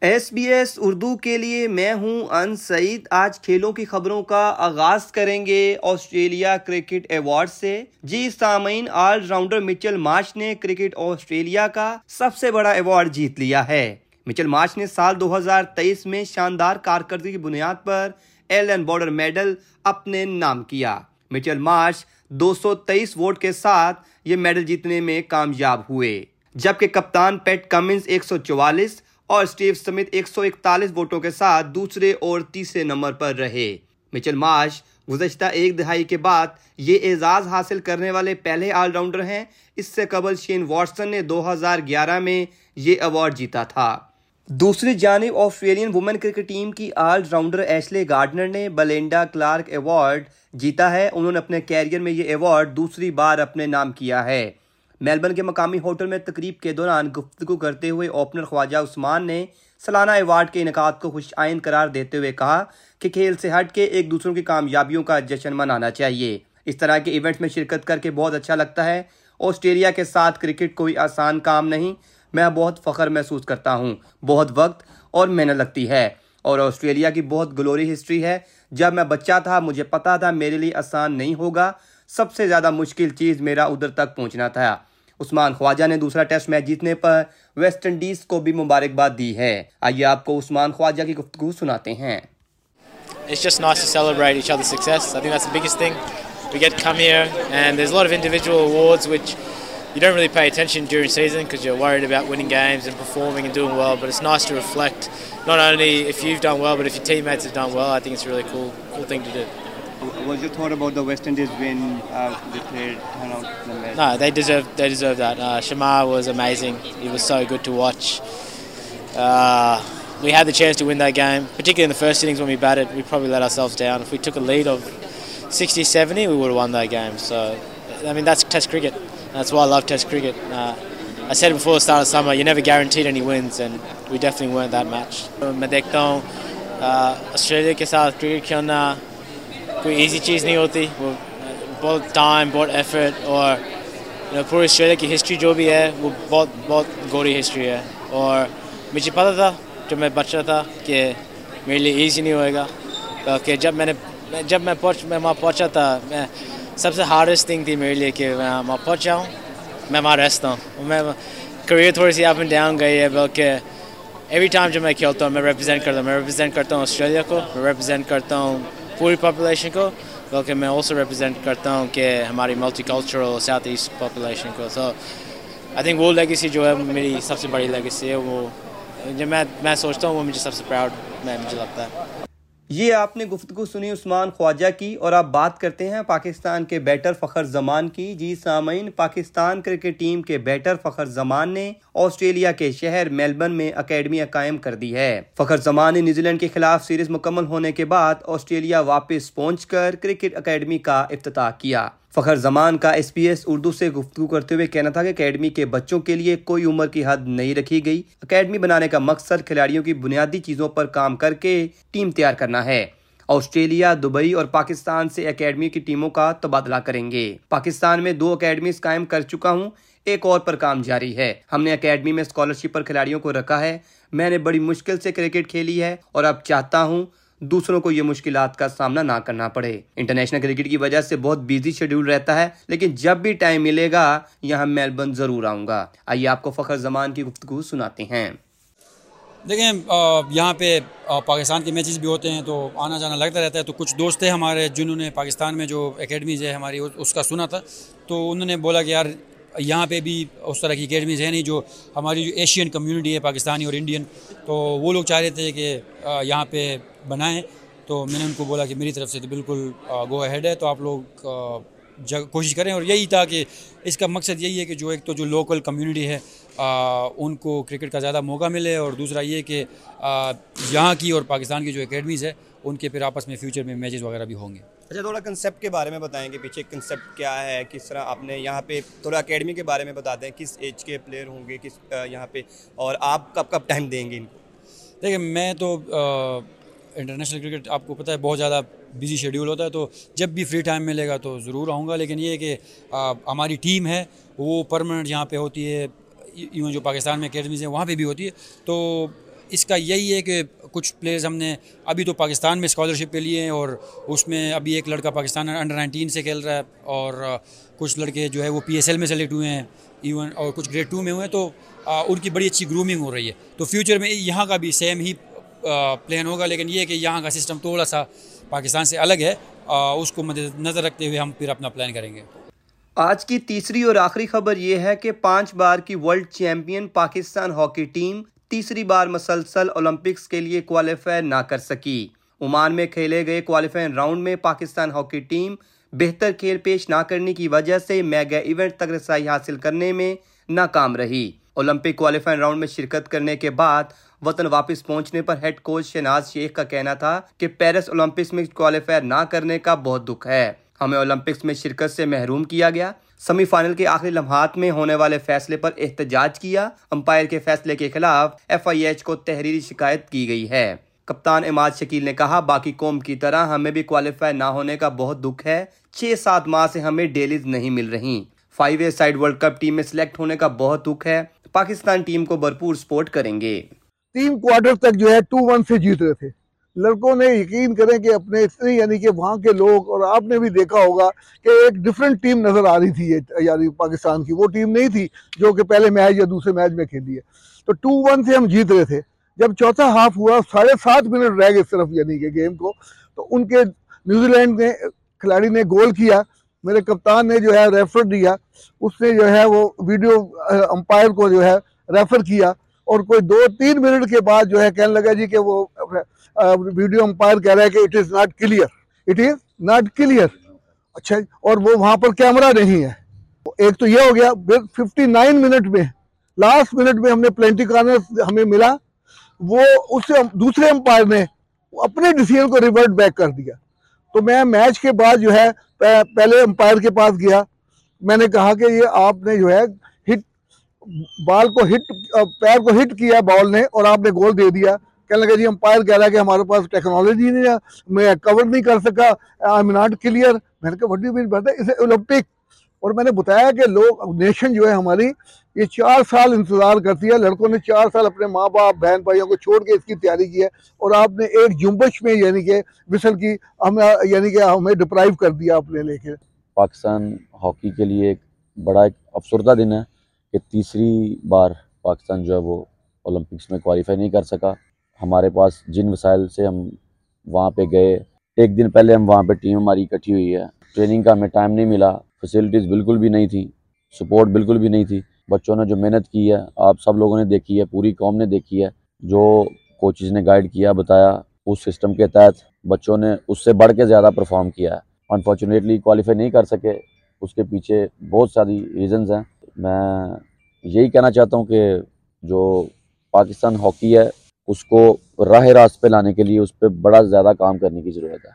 S B S Urdu کے لیے میں ہوں ان سعید۔ آج کھیلوں کی خبروں کا آغاز کریں گے آسٹریلیا کرکٹ ایوارڈ سے۔ جی سامعین، آل راؤنڈر مچل مارچ نے کرکٹ آسٹریلیا کا سب سے بڑا ایوارڈ جیت لیا ہے۔ مچل مارچ نے سال دو ہزار تیئیس میں شاندار کارکردگی کی بنیاد پر ایل این بارڈر میڈل اپنے نام کیا۔ مچل مارچ دو سو تیئیس ووٹ کے ساتھ یہ میڈل جیتنے میں کامیاب ہوئے۔ جبکہ کپتان پیٹ کمنز ایک سو چوالیس اور سٹیو سمیت ایک سو اکتالیس ووٹوں کے ساتھ دوسرے اور تیسرے نمبر پر رہے۔ مچل مارش گزشتہ ایک دہائی کے بعد یہ اعزاز حاصل کرنے والے پہلے آل راؤنڈر ہیں۔ اس سے قبل شین واٹسن نے دو ہزار گیارہ میں یہ ایوارڈ جیتا تھا۔ دوسری جانب آسٹریلین وومن کرکٹ ٹیم کی آل راؤنڈر ایشلے گارڈنر نے بلینڈا کلارک ایوارڈ جیتا ہے۔ انہوں نے اپنے کیریئر میں یہ ایوارڈ دوسری بار اپنے نام کیا ہے۔ میلبرن کے مقامی ہوٹل میں تقریب کے دوران گفتگو کرتے ہوئے اوپنر خواجہ عثمان نے سالانہ ایوارڈ کے انعقاد کو خوش آئین قرار دیتے ہوئے کہا کہ کھیل سے ہٹ کے ایک دوسروں کی کامیابیوں کا جشن منانا چاہیے۔ اس طرح کے ایونٹ میں شرکت کر کے بہت اچھا لگتا ہے۔ آسٹریلیا کے ساتھ کرکٹ کوئی آسان کام نہیں۔ میں بہت فخر محسوس کرتا ہوں۔ بہت وقت اور محنت لگتی ہے۔ اور آسٹریلیا کی بہت گلوری ہسٹری ہے۔ جب میں بچہ تھا، مجھے پتا تھا میرے لیے آسان نہیں ہوگا۔ سب سے زیادہ مشکل چیز میرا ادھر تک پہنچنا تھا عثمان خواجہ نے دوسرا ٹیسٹ میچ جیتنے پر ویسٹ انڈیز کو بھی مبارکباد دی ہے آئیے آپ کو عثمان خواجہ کی گفتگو سناتے ہیں It's just nice to celebrate each other's success. I think that's the biggest thing. We get to come here and there's a lot of individual awards which you don't really pay attention during season because you're worried about winning games and performing and doing well. But it's nice to reflect not only if you've done well, but if your teammates have done well. I think it's a really cool, cool thing to do. Match میں دیکھتا ہوں Australia کے ساتھ cricket کھیلنا کوئی easy چیز نہیں ہوتی، وہ بہت ٹائم بہت ایفرٹ اور پوری آسٹریلیا کی ہسٹری جو بھی ہے، وہ بہت بہت گوری ہسٹری ہے اور مجھے پتہ تھا جب میں بچہ تھا کہ میرے لیے ایزی نہیں ہوئے گا، کہ جب میں نے، جب میں پہنچ، میں وہاں پہنچا تھا، میں سب سے ہارڈسٹ تھنگ تھی میرے لیے کہ میں وہاں پہنچا ہوں میں وہاں رہتا ہوں۔ میں کریئر تھوڑی سی اپ اینڈ ڈاؤن گئی ہے، بلکہ ایوری ٹائم جب میں کھیلتا ہوں، میں ریپرزینٹ کرتا ہوں، میں ریپرزینٹ کرتا ہوں آسٹریلیا کو، میں ریپرزینٹ کرتا ہوں پوری پاپولیشن کو بلکہ میں آلسو ریپرزینٹ کرتا ہوں کہ ہماری multi cultural South East population کو۔ سو آئی تھنک وہ لیگیسی جو ہے، میری سب سے بڑی لیگیسی ہے۔ وہ جو میں میں سوچتا ہوں، وہ مجھے سب سے پراؤڈ میں، مجھے لگتا ہے۔ یہ آپ نے گفتگو سنی، عثمان خواجہ کی اور آپ بات کرتے ہیں پاکستان کے بیٹر فخر زمان کی۔ جی سامعین، پاکستان کرکٹ ٹیم کے بیٹر فخر زمان نے آسٹریلیا کے شہر میلبرن میں اکیڈمیاں قائم کر دی ہے۔ فخر زمان نے نیوزی لینڈ کے خلاف سیریز مکمل ہونے کے بعد آسٹریلیا واپس پہنچ کر کرکٹ اکیڈمی کا افتتاح کیا۔ فخر زمان کا ایس پی ایس اردو سے گفتگو کرتے ہوئے کہنا تھا کہ اکیڈمی کے بچوں کے لیے کوئی عمر کی حد نہیں رکھی گئی۔ اکیڈمی بنانے کا مقصد کھلاڑیوں کی بنیادی چیزوں پر کام کر کے ٹیم تیار کرنا ہے۔ آسٹریلیا، دبئی اور پاکستان سے اکیڈمی کی ٹیموں کا تبادلہ کریں گے۔ پاکستان میں دو اکیڈمیز قائم کر چکا ہوں۔ ایک اور پر کام جاری ہے۔ ہم نے اکیڈمی میں اسکالرشپ پر کھلاڑیوں کو رکھا ہے۔ میں نے بڑی مشکل سے کرکٹ کھیلی ہے اور اب چاہتا ہوں دوسروں کو یہ مشکلات کا سامنا نہ کرنا پڑے۔ انٹرنیشنل کرکٹ کی وجہ سے بہت بیزی شیڈیول رہتا ہے، لیکن جب بھی ٹائم ملے گا، یہاں میلبرن ضرور آؤں گا۔ آئیے آپ کو فخر زمان کی گفتگو سناتے ہیں۔ دیکھیں یہاں پہ پاکستان کے میچز بھی ہوتے ہیں، تو آنا جانا لگتا رہتا ہے۔ تو کچھ دوست تھے ہمارے، جنہوں نے پاکستان میں جو اکیڈمیز ہے، ہماری اس کا سنا تھا۔ تو انہوں نے بولا کہ یار یہاں پہ بھی اس طرح کی اکیڈمیز ہیں نہیں جو ہماری جو ایشین کمیونٹی ہے، پاکستانی اور انڈین تو وہ لوگ چاہ رہے تھے کہ یہاں پہ بنائیں۔ تو میں نے ان کو بولا کہ میری طرف سے تو بالکل گو ہیڈ ہے۔ تو آپ لوگ کوشش کریں۔ اور یہی تھا کہ اس کا مقصد یہی ہے کہ جو ایک تو جو لوکل کمیونٹی ہے ان کو کرکٹ کا زیادہ موقع ملے۔ اور دوسرا یہ کہ یہاں کی اور پاکستان کی جو اکیڈمیز ہے ان کے پھر آپس میں فیوچر میں میچز وغیرہ بھی ہوں گے۔ اچھا تھوڑا کنسیپٹ کے بارے میں بتائیں کہ پیچھے کنسیپٹ کیا ہے، کس طرح آپ نے یہاں پہ تھوڑا اکیڈمی کے بارے میں بتا دیں، کس ایج کے پلیئر ہوں گے، کس یہاں پہ، اور آپ کب کب ٹائم دیں گے ان کو؟ دیکھیں، میں تو انٹرنیشنل کرکٹ آپ کو پتہ ہے، بہت زیادہ بزی شیڈیول ہوتا ہے، تو جب بھی فری ٹائم ملے گا تو ضرور آؤں گا، لیکن یہ کہ ہماری ٹیم ہے، وہ پرماننٹ یہاں پہ ہوتی ہے ایون جو پاکستان میں اکیڈمیز ہیں، وہاں پہ بھی ہوتی ہے، تو اس کا یہی ہے کہ کچھ پلیئرز ہم نے ابھی تو پاکستان میں اسکالرشپ پہ لیے ہیں اور اس میں ابھی ایک لڑکا پاکستان انڈر نائنٹین سے کھیل رہا ہے اور کچھ لڑکے جو ہے وہ پی ایس ایل میں سلیکٹ ہوئے ہیں ایون اور کچھ گریڈ ٹو میں ہوئے ہیں تو ان کی بڑی اچھی گرومنگ ہو رہی ہے۔ تو فیوچر میں یہاں کا بھی سیم ہی پلان ہوگا، لیکن یہ کہ یہاں کا سسٹم تھوڑا سا پاکستان سے الگ ہے۔ اس کو مد، نظر رکھتے ہوئے ہم پھر اپنا پلان کریں گے۔ آج کی تیسری اور آخری خبر یہ ہے کہ پانچ بار کی world champion Pakistan hockey team تیسری بار مسلسل اولمپکس کے لیے کوالیفائی نہ کر سکی۔ عمان میں کھیلے گئے کوالیفائنگ راؤنڈ میں پاکستان ہاکی ٹیم بہتر کھیل پیش نہ کرنے کی وجہ سے میگا ایونٹ تک رسائی حاصل کرنے میں ناکام رہی۔ اولمپک کوالیفائنگ راؤنڈ میں شرکت کرنے کے بعد وطن واپس پہنچنے پر ہیڈ کوچ شہناز شیخ کا کہنا تھا کہ پیرس اولمپکس میں کوالیفائر نہ کرنے کا بہت دکھ ہے۔ ہمیں اولمپکس میں شرکت سے محروم کیا گیا۔ سیمی فائنل کے آخری لمحات میں ہونے والے فیصلے پر احتجاج کیا۔ امپائر کے فیصلے کے خلاف ایف آئی ایچ کو تحریری شکایت کی گئی ہے۔ کپتان اماد شکیل نے کہا، باقی قوم کی طرح ہمیں بھی کوالیفائی نہ ہونے کا بہت دکھ ہے۔ چھ سات ماہ سے ہمیں ڈیلیز نہیں مل رہی۔ Five a side world cup team میں سلیکٹ ہونے کا بہت دکھ ہے۔ پاکستان ٹیم کو بھرپور سپورٹ کریں گے۔ تین کوارٹر تک جو ہے ٹو ون سے جیت رہے تھے۔ لڑکوں نے یقین کریں کہ اپنے اتنے یعنی کہ وہاں کے لوگ، اور آپ نے بھی دیکھا ہوگا کہ ایک ڈیفرنٹ ٹیم نظر آ رہی تھی یعنی پاکستان کی۔ وہ ٹیم نہیں تھی جو کہ پہلے میچ یا دوسرے میچ میں کھیلی ہے۔ تو ٹو ون سے ہم جیت رہے تھے۔ جب چوتھا ہاف ہوا، ساڑھے سات منٹ رہ گئے صرف یعنی کہ گیم کو۔ تو ان کے نیوزی لینڈ نے، کھلاڑی نے گول کیا۔ میرے کپتان نے جو ہے ریفر دیا۔ اس نے جو ہے وہ ویڈیو امپائر کو جو ہے ریفر کیا۔ اور کوئی دو تین منٹ کے بعد جو ہے کہنے لگا جی کہ وہ ویڈیو امپائر کہہ رہا ہے کہ it is not clear it is not clear اچھا اور وہ وہاں پر کیمرہ نہیں ہے۔ ایک تو یہ ہو گیا ففٹی نائن منٹ میں لاسٹ منٹ میں ہم نے پلینٹی کارنر ہمیں ملا۔ وہ اس سے دوسرے امپائر نے اپنے ڈیسیجن کو ریورٹ بیک کر دیا۔ تو میں میچ کے بعد جو ہے پہلے امپائر کے پاس گیا۔ میں نے کہا کہ یہ آپ نے جو ہے ہٹ بال کو ہٹ پیر کو ہٹ کیا بال نے، اور آپ نے گول دے دیا۔ کہنے لگا جی امپائر کہہ رہا ہے کہ ہمارے پاس ٹیکنالوجی نہیں ہے، میں کور نہیں کر سکا، آئی ایم ناٹ کلیئر۔ میں نے کہا وٹ ڈو مین بات ہے اسے اولمپک اور میں نے بتایا کہ لوگ نیشن جو ہے ہماری، یہ چار سال انتظار کرتی ہے۔ لڑکوں نے چار سال اپنے ماں باپ بہن بھائیوں کو چھوڑ کے اس کی تیاری کی ہے۔ اور آپ نے ایک جنبش میں یعنی کہ وصل کی، ہم یعنی کہ ہمیں ڈپرائیو کر دیا اپنے لے کے۔ پاکستان ہاکی کے لیے ایک بڑا ایک افسردہ دن ہے کہ تیسری بار پاکستان جو ہے وہ اولمپکس میں کوالیفائی نہیں کر سکا۔ ہمارے پاس جن وسائل سے ہم وہاں پہ گئے، ایک دن پہلے ہم وہاں پہ ٹیم ہماری اکٹھی ہوئی ہے۔ ٹریننگ کا ہمیں ٹائم نہیں ملا فیسلٹیز بالکل بھی نہیں تھی سپورٹ بالکل بھی نہیں تھی۔ بچوں نے جو محنت کی ہے، آپ سب لوگوں نے دیکھی ہے، پوری قوم نے دیکھی ہے۔ جو کوچز نے گائیڈ کیا، بتایا، اس سسٹم کے تحت بچوں نے اس سے بڑھ کے زیادہ پرفارم کیا ہے۔ انفارچونیٹلی کوالیفائی نہیں کر سکے، اس کے پیچھے بہت ساری ریزنز ہیں۔ میں یہی کہنا چاہتا ہوں کہ جو پاکستان ہاکی ہے اس کو راہ راست پہ لانے کے لیے اس پہ بڑا زیادہ کام کرنے کی ضرورت ہے۔